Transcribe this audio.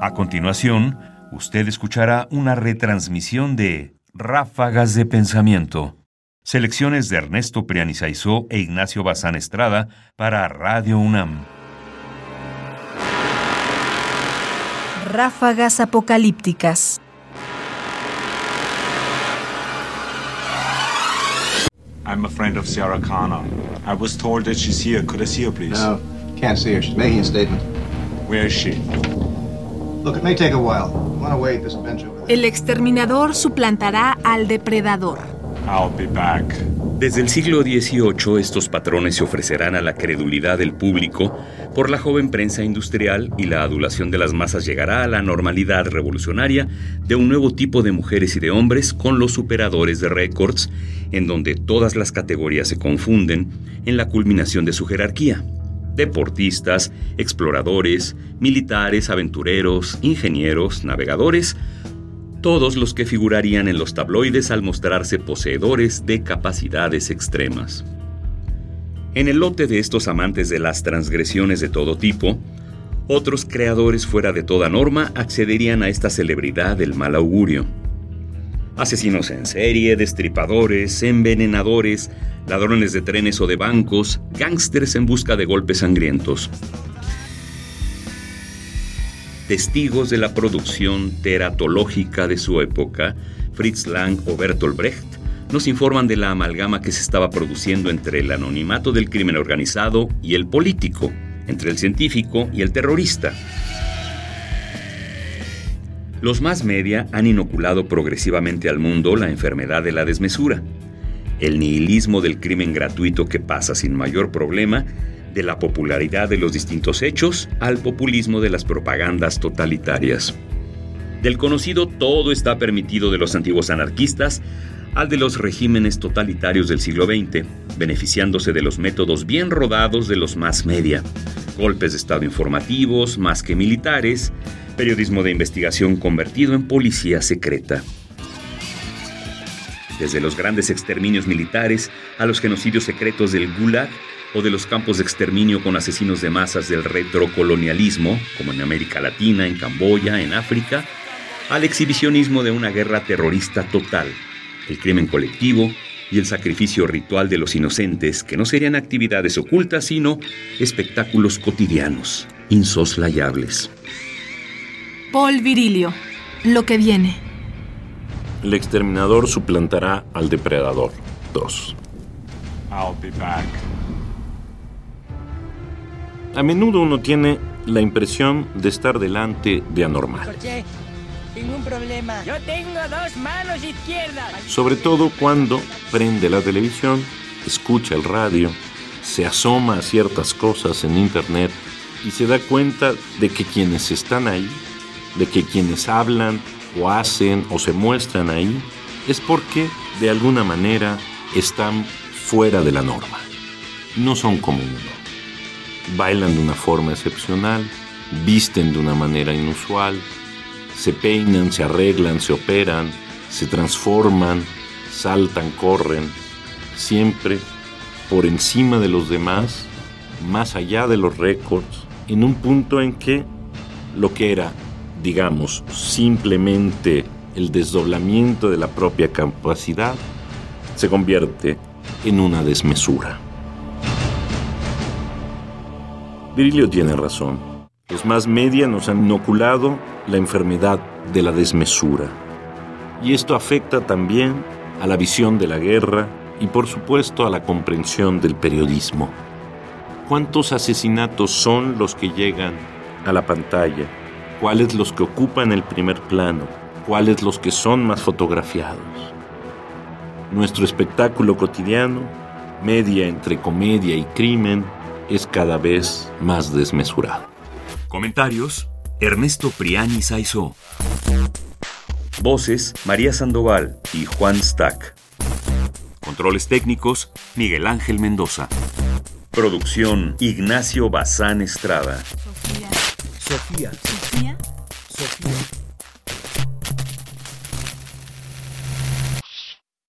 A continuación, usted escuchará una retransmisión de Ráfagas de Pensamiento, selecciones de Ernesto Prianizaizó e Ignacio Bazán Estrada para Radio UNAM. Ráfagas apocalípticas. I'm a friend of Sarah Connor. I was told that she's here. Could I see her, please? No, can't see her. She's making a statement. Where is she? El exterminador suplantará al depredador. I'll be back. Desde el siglo XVIII estos patrones se ofrecerán a la credulidad del público por la joven prensa industrial y la adulación de las masas llegará a la normalidad revolucionaria de un nuevo tipo de mujeres y de hombres con los superadores de récords, en donde todas las categorías se confunden en la culminación de su jerarquía. Deportistas, exploradores, militares, aventureros, ingenieros, navegadores, todos los que figurarían en los tabloides al mostrarse poseedores de capacidades extremas. En el lote de estos amantes de las transgresiones de todo tipo, otros creadores fuera de toda norma accederían a esta celebridad del mal augurio. Asesinos en serie, destripadores, envenenadores, ladrones de trenes o de bancos, gángsters en busca de golpes sangrientos testigos de la producción teratológica de su época, Fritz Lang o Bertolt Brecht, nos informan de la amalgama que se estaba produciendo entre el anonimato del crimen organizado y el político, entre el científico y el terrorista. Los más media han inoculado progresivamente al mundo la enfermedad de la desmesura, el nihilismo del crimen gratuito que pasa sin mayor problema de la popularidad de los distintos hechos al populismo de las propagandas totalitarias. Del conocido todo está permitido de los antiguos anarquistas al de los regímenes totalitarios del siglo XX, beneficiándose de los métodos bien rodados de los más media, golpes de Estado informativos más que militares, periodismo de investigación convertido en policía secreta. Desde los grandes exterminios militares a los genocidios secretos del Gulag, o de los campos de exterminio con asesinos de masas del retrocolonialismo, como en América Latina, en Camboya, en África, al exhibicionismo de una guerra terrorista total, el crimen colectivo y el sacrificio ritual de los inocentes, que no serían actividades ocultas, sino espectáculos cotidianos, insoslayables. Paul Virilio, lo que viene. El exterminador suplantará al depredador. 2. I'll be back. A menudo uno tiene la impresión de estar delante de anormal. tengo un problema. Yo tengo dos manos izquierdas. Sobre todo cuando prende la televisión, escucha el radio, se asoma a ciertas cosas en internet y se da cuenta de que quienes están ahí, de que quienes hablan o hacen o se muestran ahí, es porque de alguna manera están fuera de la norma. No son como uno bailan de una forma excepcional, visten de una manera inusual, se peinan, se arreglan, se operan, se transforman, saltan, corren, siempre por encima de los demás, más allá de los récords, en un punto en que lo que era, digamos, simplemente el desdoblamiento de la propia capacidad, se convierte en una desmesura. Virilio tiene razón. Los más media nos han inoculado la enfermedad de la desmesura. Y esto afecta también a la visión de la guerra y por supuesto a la comprensión del periodismo. ¿Cuántos asesinatos son los que llegan a la pantalla? ¿Cuáles los que ocupan el primer plano? ¿Cuáles los que son más fotografiados? Nuestro espectáculo cotidiano, media entre comedia y crimen, es cada vez más desmesurado. Comentarios: Ernesto Priani Saizó. Voces: María Sandoval y Juan Stack. Controles técnicos: Miguel Ángel Mendoza. Producción: Ignacio Bazán Estrada. Sofía. Gracias.